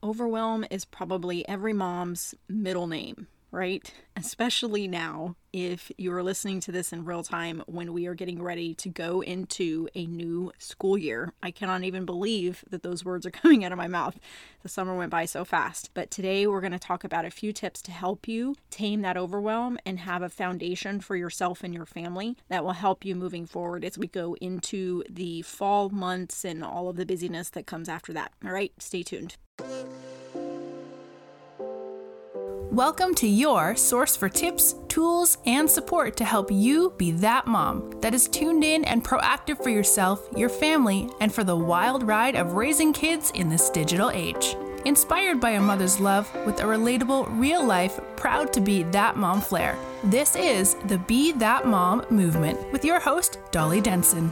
Overwhelm is probably every mom's middle name, right? Especially now, if you are listening to this in real time when we are getting ready to go into a new school year. I cannot even believe that those words are coming out of my mouth. The summer went by so fast. But today we're going to talk about a few tips to help you tame that overwhelm and have a foundation for yourself and your family that will help you moving forward as we go into the fall months and all of the busyness that comes after that. All right, stay tuned. Welcome to your source for tips, tools, and support to help you be that mom that is tuned in and proactive for yourself, your family, and for the wild ride of raising kids in this digital age. Inspired by a mother's love with a relatable, real life, proud to be that mom flair. This is the Be That Mom movement with your host, Dolly Denson.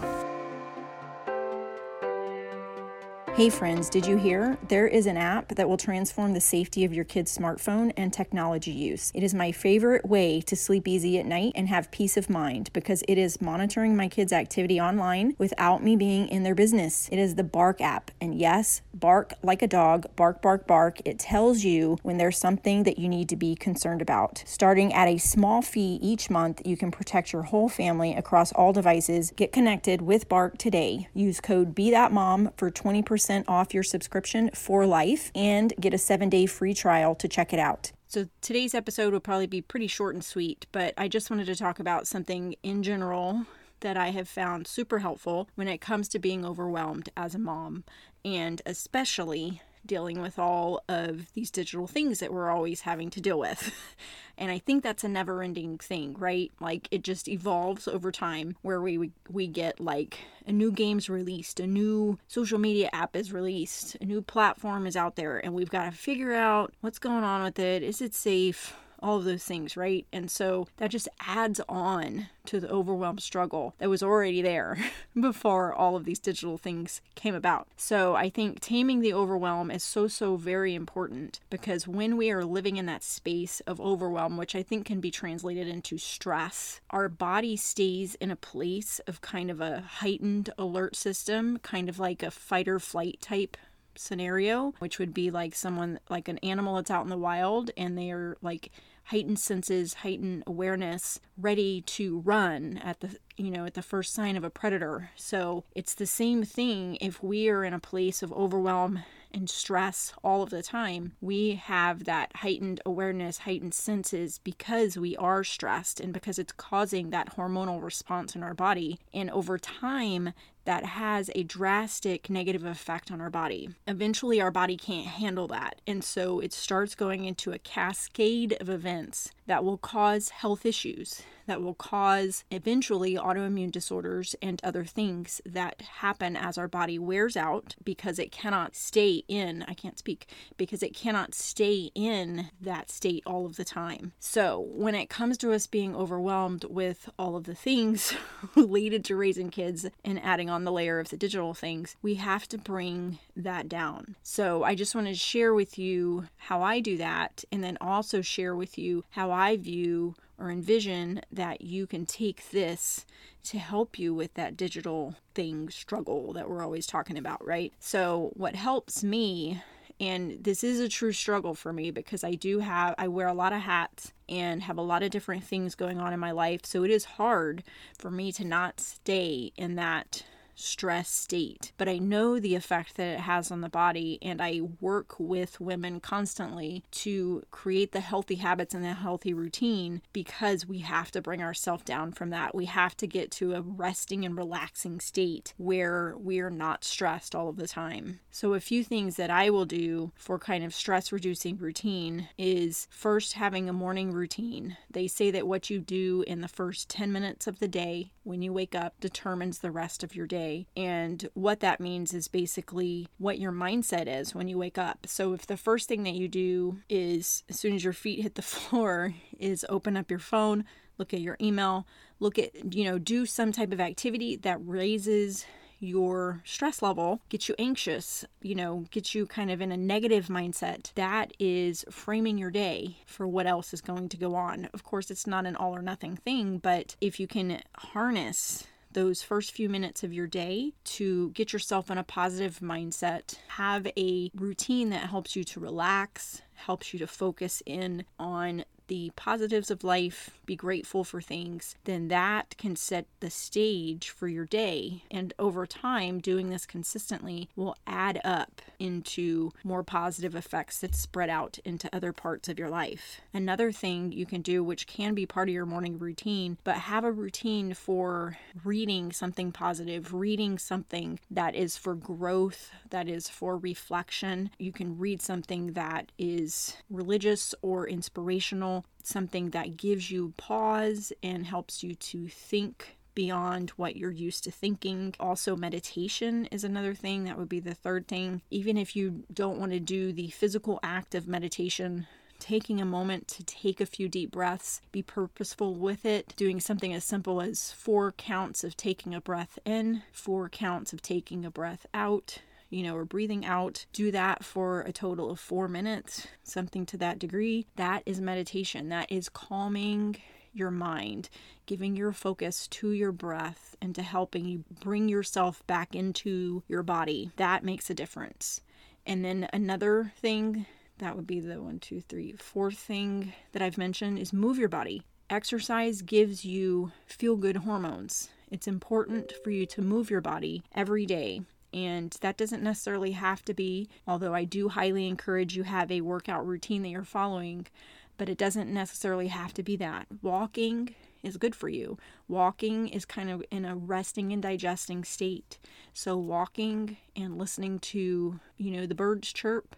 Hey friends, did you hear? There is an app that will transform the safety of your kid's smartphone and technology use. It is my favorite way to sleep easy at night and have peace of mind because it is monitoring my kids' activity online without me being in their business. It is the Bark app. And yes, bark like a dog, bark, bark, bark. It tells you when there's something that you need to be concerned about. Starting at a small fee each month, you can protect your whole family across all devices. Get connected with Bark today. Use code BeThatMom for 20% off your subscription for life and get a seven day free trial to check it out. So, today's episode will probably be pretty short and sweet, but I just wanted to talk about something in general that I have found super helpful when it comes to being overwhelmed as a mom, and especially dealing with all of these digital things that we're always having to deal with. and I think that's a never-ending thing, right? Like it just evolves over time where we we get like a new game's released, a new social media app is released, a new platform is out there and we've got to figure out what's going on with it. Is it safe? All of those things, right? And so that just adds on to the overwhelmed struggle that was already there before all of these digital things came about. So I think taming the overwhelm is so, so very important because when we are living in that space of overwhelm, which I think can be translated into stress, our body stays in a place of kind of a heightened alert system, kind of like a fight or flight type scenario, which would be like someone like an animal that's out in the wild and they are like heightened senses, heightened awareness, ready to run at the you know at the first sign of a predator. So it's the same thing if we are in a place of overwhelm and stress all of the time, we have that heightened awareness, heightened senses because we are stressed and because it's causing that hormonal response in our body. And over time, that has a drastic negative effect on our body. Eventually, our body can't handle that. And so it starts going into a cascade of events that will cause health issues, that will cause eventually autoimmune disorders and other things that happen as our body wears out because it cannot stay in, I can't speak, because it cannot stay in that state all of the time. So when it comes to us being overwhelmed with all of the things related to raising kids and adding on on the layer of the digital things, we have to bring that down. So I just wanted to share with you how I do that and then also share with you how I view or envision that you can take this to help you with that digital thing struggle that we're always talking about, right? So, what helps me and this is a true struggle for me because I do have, I wear a lot of hats and have a lot of different things going on in my life. So it is hard for me to not stay in that stress state, but I know the effect that it has on the body, and I work with women constantly to create the healthy habits and the healthy routine because we have to bring ourselves down from that. We have to get to a resting and relaxing state where we're not stressed all of the time. So, a few things that I will do for kind of stress reducing routine is first having a morning routine. They say that what you do in the first 10 minutes of the day when you wake up determines the rest of your day day. And what that means is basically what your mindset is when you wake up. So if the first thing that you do is as soon as your feet hit the floor is open up your phone, look at your email, look at, you know, do some type of activity that raises your stress level, gets you anxious, you know, gets you kind of in a negative mindset, that is framing your day for what else is going to go on. Of course, it's not an all or nothing thing, but if you can harness those first few minutes of your day to get yourself in a positive mindset. Have a routine that helps you to relax, helps you to focus in on the positives of life, be grateful for things, then that can set the stage for your day. And over time, doing this consistently will add up into more positive effects that spread out into other parts of your life. Another thing you can do, which can be part of your morning routine, but have a routine for reading something positive, reading something that is for growth, that is for reflection. You can read something that is religious or inspirational something that gives you pause and helps you to think beyond what you're used to thinking. Also, meditation is another thing. That would be the third thing. Even if you don't want to do the physical act of meditation, taking a moment to take a few deep breaths, be purposeful with it, doing something as simple as four counts of taking a breath in, four counts of taking a breath out, you know, or breathing out, do that for a total of four minutes, something to that degree. That is meditation. That is calming your mind, giving your focus to your breath, and to helping you bring yourself back into your body. That makes a difference. And then another thing that would be the one, two, three, fourth thing that I've mentioned is move your body. Exercise gives you feel good hormones. It's important for you to move your body every day. And that doesn't necessarily have to be, although I do highly encourage you have a workout routine that you're following, but it doesn't necessarily have to be that. Walking is good for you. Walking is kind of in a resting and digesting state. So walking and listening to, you know, the birds chirp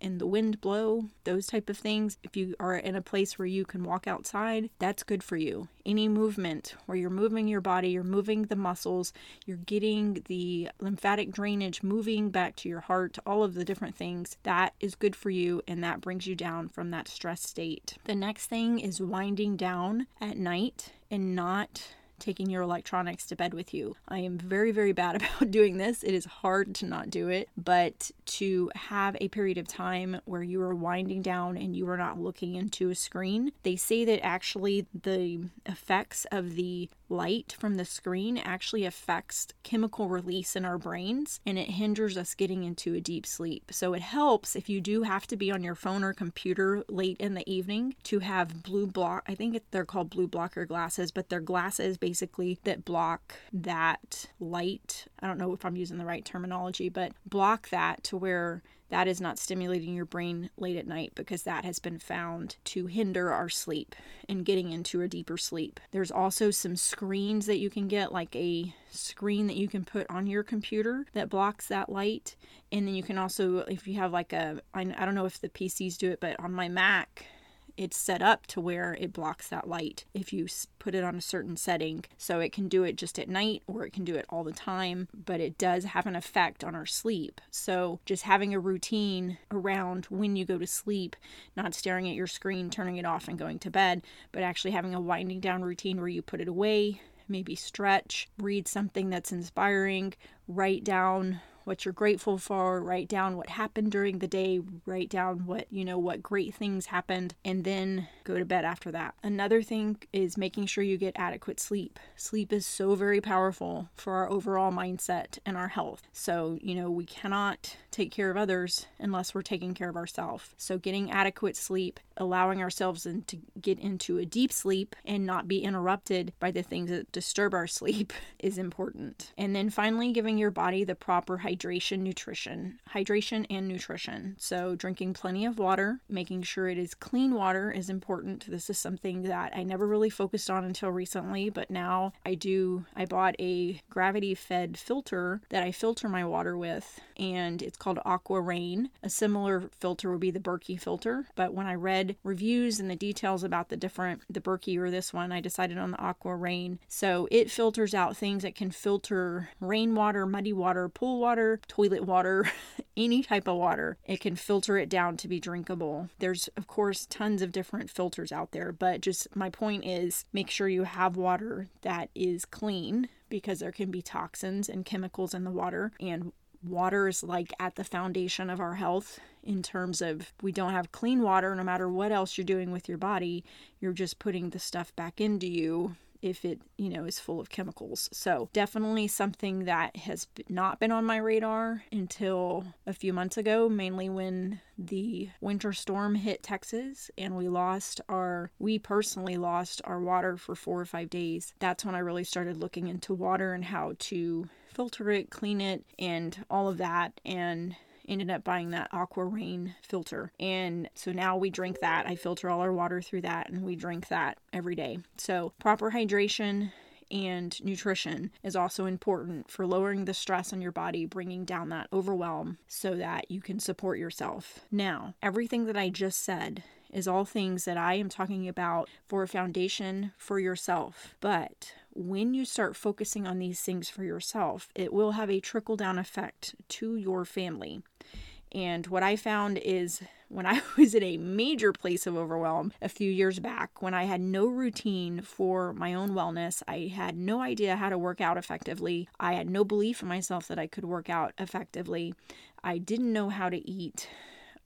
and the wind blow, those type of things. If you are in a place where you can walk outside, that's good for you. Any movement where you're moving your body, you're moving the muscles, you're getting the lymphatic drainage moving back to your heart, all of the different things, that is good for you and that brings you down from that stress state. The next thing is winding down at night and not taking your electronics to bed with you. I am very, very bad about doing this. It is hard to not do it, but to have a period of time where you are winding down and you are not looking into a screen, they say that actually the effects of the light from the screen actually affects chemical release in our brains and it hinders us getting into a deep sleep. So it helps if you do have to be on your phone or computer late in the evening to have blue block. I think they're called blue blocker glasses, but they're glasses basically that block that light. I don't know if I'm using the right terminology, but block that to where that is not stimulating your brain late at night because that has been found to hinder our sleep and getting into a deeper sleep. There's also some screens that you can get, like a screen that you can put on your computer that blocks that light. And then you can also, if you have like a, I don't know if the PCs do it, but on my Mac, it's set up to where it blocks that light if you put it on a certain setting. So it can do it just at night or it can do it all the time, but it does have an effect on our sleep. So just having a routine around when you go to sleep, not staring at your screen, turning it off, and going to bed, but actually having a winding down routine where you put it away, maybe stretch, read something that's inspiring, write down what you're grateful for, write down what happened during the day, write down what, you know, what great things happened, and then go to bed after that. Another thing is making sure you get adequate sleep. Sleep is so very powerful for our overall mindset and our health. So, you know, we cannot take care of others unless we're taking care of ourselves. So, getting adequate sleep, allowing ourselves in to get into a deep sleep and not be interrupted by the things that disturb our sleep is important. And then finally, giving your body the proper hydration, nutrition, hydration and nutrition. So, drinking plenty of water, making sure it is clean water is important. This is something that I never really focused on until recently, but now I do. I bought a gravity fed filter that I filter my water with, and it's called Aqua Rain. A similar filter would be the Berkey filter, but when I read reviews and the details about the different, the Berkey or this one, I decided on the Aqua Rain. So, it filters out things that can filter rainwater, muddy water, pool water, toilet water, any type of water. It can filter it down to be drinkable. There's, of course, tons of different filters out there, but just my point is make sure you have water that is clean because there can be toxins and chemicals in the water. And water is like at the foundation of our health in terms of we don't have clean water no matter what else you're doing with your body you're just putting the stuff back into you if it, you know, is full of chemicals. So, definitely something that has not been on my radar until a few months ago, mainly when the winter storm hit Texas and we lost our, we personally lost our water for four or five days. That's when I really started looking into water and how to filter it, clean it, and all of that. And ended up buying that aqua rain filter and so now we drink that i filter all our water through that and we drink that every day so proper hydration and nutrition is also important for lowering the stress on your body, bringing down that overwhelm so that you can support yourself. Now, everything that I just said is all things that I am talking about for a foundation for yourself. But when you start focusing on these things for yourself, it will have a trickle down effect to your family. And what I found is when I was in a major place of overwhelm a few years back, when I had no routine for my own wellness, I had no idea how to work out effectively. I had no belief in myself that I could work out effectively. I didn't know how to eat.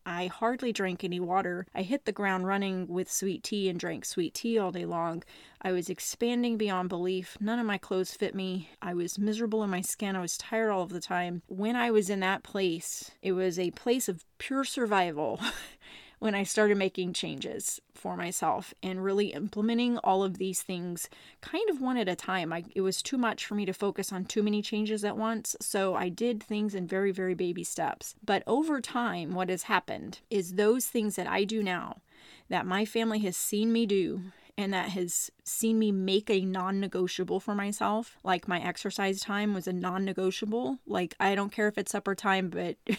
I hardly drank any water. I hit the ground running with sweet tea and drank sweet tea all day long. I was expanding beyond belief. None of my clothes fit me. I was miserable in my skin. I was tired all of the time. When I was in that place, it was a place of pure survival. when I started making changes for myself and really implementing all of these things kind of one at a time. I, it was too much for me to focus on too many changes at once, so I did things in very, very baby steps. But over time, what has happened is those things that I do now, that my family has seen me do and that has seen me make a non negotiable for myself. Like my exercise time was a non negotiable. Like, I don't care if it's supper time, but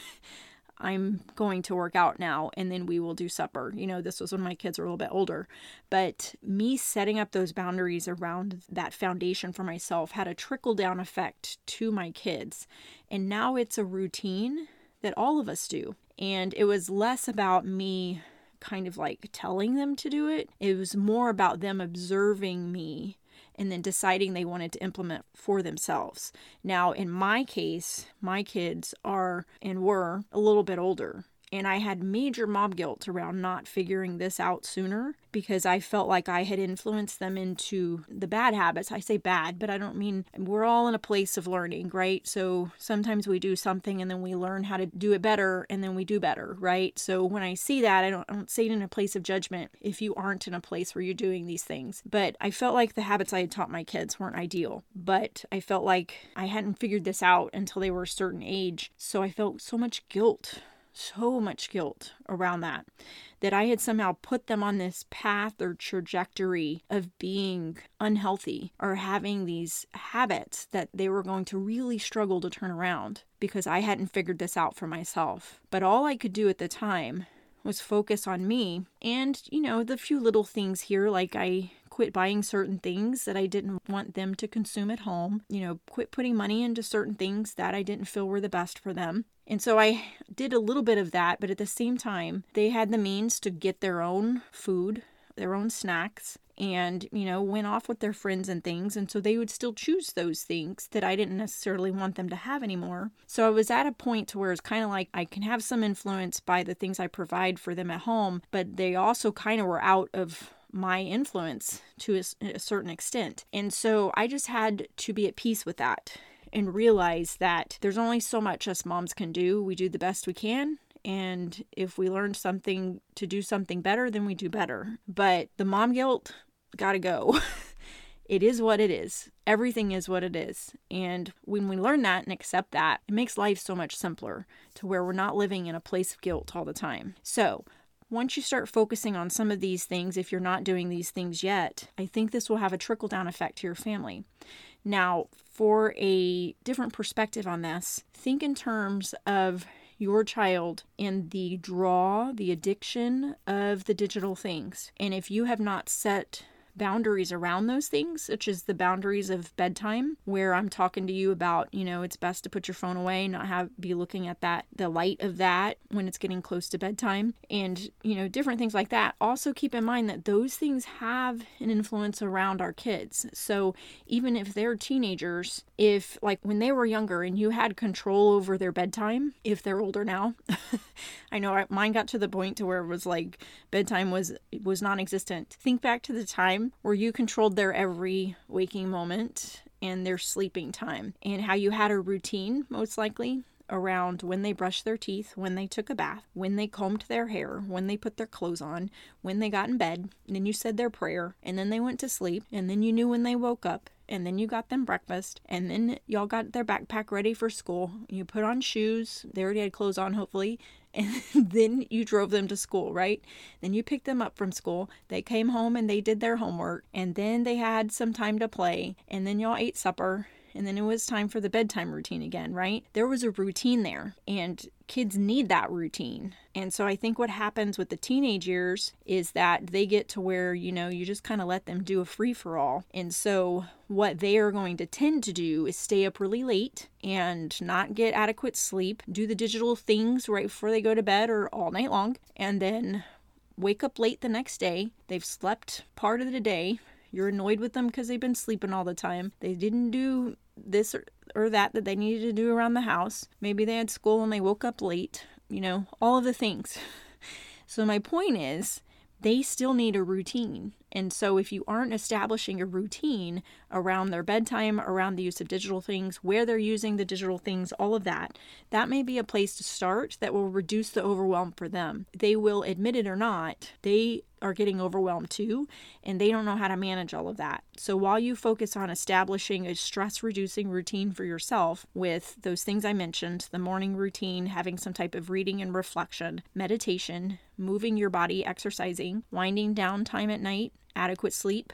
I'm going to work out now and then we will do supper. You know, this was when my kids were a little bit older. But me setting up those boundaries around that foundation for myself had a trickle down effect to my kids. And now it's a routine that all of us do. And it was less about me kind of like telling them to do it, it was more about them observing me and then deciding they wanted to implement for themselves. Now, in my case, my kids are and were a little bit older. And I had major mob guilt around not figuring this out sooner because I felt like I had influenced them into the bad habits. I say bad, but I don't mean we're all in a place of learning, right? So sometimes we do something and then we learn how to do it better and then we do better, right? So when I see that, I don't, I don't say it in a place of judgment if you aren't in a place where you're doing these things. But I felt like the habits I had taught my kids weren't ideal, but I felt like I hadn't figured this out until they were a certain age. So I felt so much guilt so much guilt around that that I had somehow put them on this path or trajectory of being unhealthy or having these habits that they were going to really struggle to turn around because I hadn't figured this out for myself. But all I could do at the time was focus on me and, you know, the few little things here like I quit buying certain things that I didn't want them to consume at home, you know, quit putting money into certain things that I didn't feel were the best for them. And so I did a little bit of that, but at the same time, they had the means to get their own food, their own snacks, and, you know, went off with their friends and things. And so they would still choose those things that I didn't necessarily want them to have anymore. So I was at a point to where it's kind of like I can have some influence by the things I provide for them at home, but they also kind of were out of my influence to a, a certain extent. And so I just had to be at peace with that and realize that there's only so much us moms can do. We do the best we can. And if we learn something to do something better, then we do better. But the mom guilt, gotta go. it is what it is. Everything is what it is. And when we learn that and accept that, it makes life so much simpler to where we're not living in a place of guilt all the time. So, once you start focusing on some of these things, if you're not doing these things yet, I think this will have a trickle down effect to your family. Now, for a different perspective on this, think in terms of your child and the draw, the addiction of the digital things. And if you have not set boundaries around those things, such as the boundaries of bedtime, where I'm talking to you about, you know, it's best to put your phone away, not have be looking at that, the light of that when it's getting close to bedtime, and, you know, different things like that. Also, keep in mind that those things have an influence around our kids. So, even if they're teenagers, if like when they were younger and you had control over their bedtime, if they're older now, I know mine got to the point to where it was like bedtime was was non-existent. Think back to the time where you controlled their every waking moment and their sleeping time, and how you had a routine, most likely, around when they brushed their teeth, when they took a bath, when they combed their hair, when they put their clothes on, when they got in bed, and then you said their prayer, and then they went to sleep, and then you knew when they woke up, and then you got them breakfast, and then y'all got their backpack ready for school. You put on shoes, they already had clothes on, hopefully, and then you drove them to school, right? Then you picked them up from school. They came home and they did their homework, and then they had some time to play, and then y'all ate supper, and then it was time for the bedtime routine again, right? There was a routine there, and kids need that routine. And so I think what happens with the teenage years is that they get to where, you know, you just kind of let them do a free for all. And so what they are going to tend to do is stay up really late and not get adequate sleep, do the digital things right before they go to bed or all night long, and then wake up late the next day. They've slept part of the day. You're annoyed with them because they've been sleeping all the time. They didn't do this or, that that they needed to do around the house. Maybe they had school and they woke up late, you know, all of the things. So, my point is, they still need a routine. And so, if you aren't establishing a routine around their bedtime, around the use of digital things, where they're using the digital things, all of that, that may be a place to start that will reduce the overwhelm for them. They will admit it or not, they are getting overwhelmed too, and they don't know how to manage all of that. So while you focus on establishing a stress reducing routine for yourself with those things I mentioned the morning routine, having some type of reading and reflection, meditation, moving your body, exercising, winding down time at night, adequate sleep,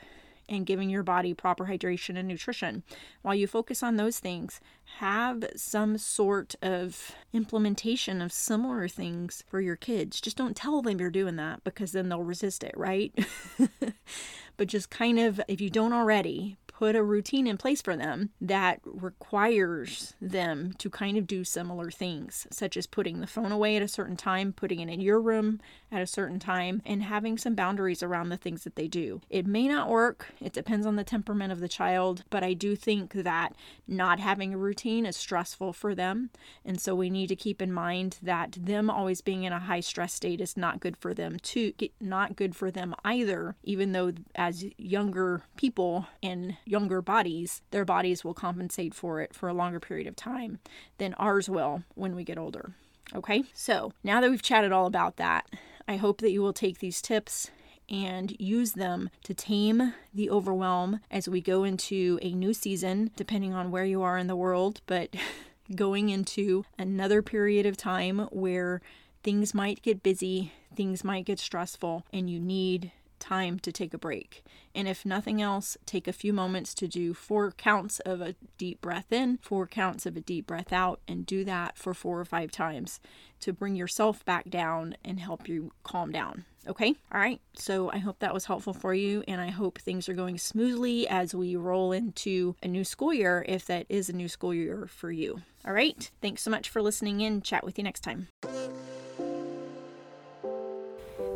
and giving your body proper hydration and nutrition. While you focus on those things, have some sort of implementation of similar things for your kids. Just don't tell them you're doing that because then they'll resist it, right? but just kind of, if you don't already, put a routine in place for them that requires them to kind of do similar things, such as putting the phone away at a certain time, putting it in your room at a certain time, and having some boundaries around the things that they do. It may not work, it depends on the temperament of the child, but I do think that not having a routine is stressful for them. And so we need to keep in mind that them always being in a high stress state is not good for them too, not good for them either, even though as younger people and younger bodies, their bodies will compensate for it for a longer period of time than ours will when we get older. Okay, so now that we've chatted all about that, I hope that you will take these tips and use them to tame the overwhelm as we go into a new season, depending on where you are in the world, but going into another period of time where things might get busy, things might get stressful, and you need time to take a break. And if nothing else, take a few moments to do four counts of a deep breath in, four counts of a deep breath out, and do that for four or five times to bring yourself back down and help you calm down. Okay? All right. So I hope that was helpful for you, and I hope things are going smoothly as we roll into a new school year, if that is a new school year for you. All right. Thanks so much for listening in. Chat with you next time.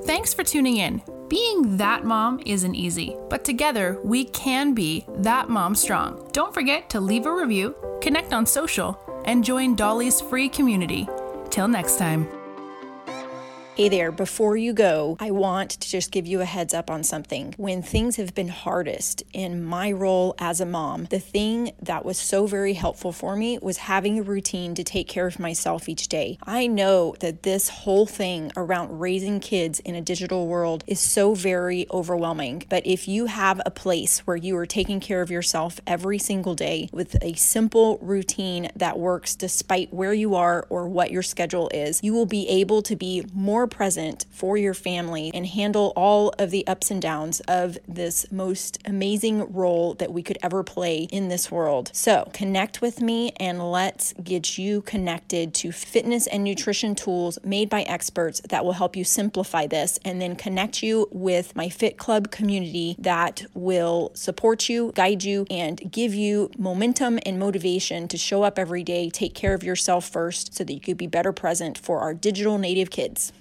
Thanks for tuning in. Being that mom isn't easy, but together we can be that mom strong. Don't forget to leave a review, connect on social, and join Dolly's free community. Till next time. Hey there, before you go, I want to just give you a heads up on something. When things have been hardest in my role as a mom, the thing that was so very helpful for me was having a routine to take care of myself each day. I know that this whole thing around raising kids in a digital world is so very overwhelming, but if you have a place where you are taking care of yourself every single day with a simple routine that works despite where you are or what your schedule is, you will be able to be more present for your family and handle all of the ups and downs of this most amazing role that we could ever play in this world. So, connect with me and let's get you connected to fitness and nutrition tools made by experts that will help you simplify this and then connect you with my Fit Club community that will support you, guide you, and give you momentum and motivation to show up every day, take care of yourself first so that you could be better present for our digital native kids.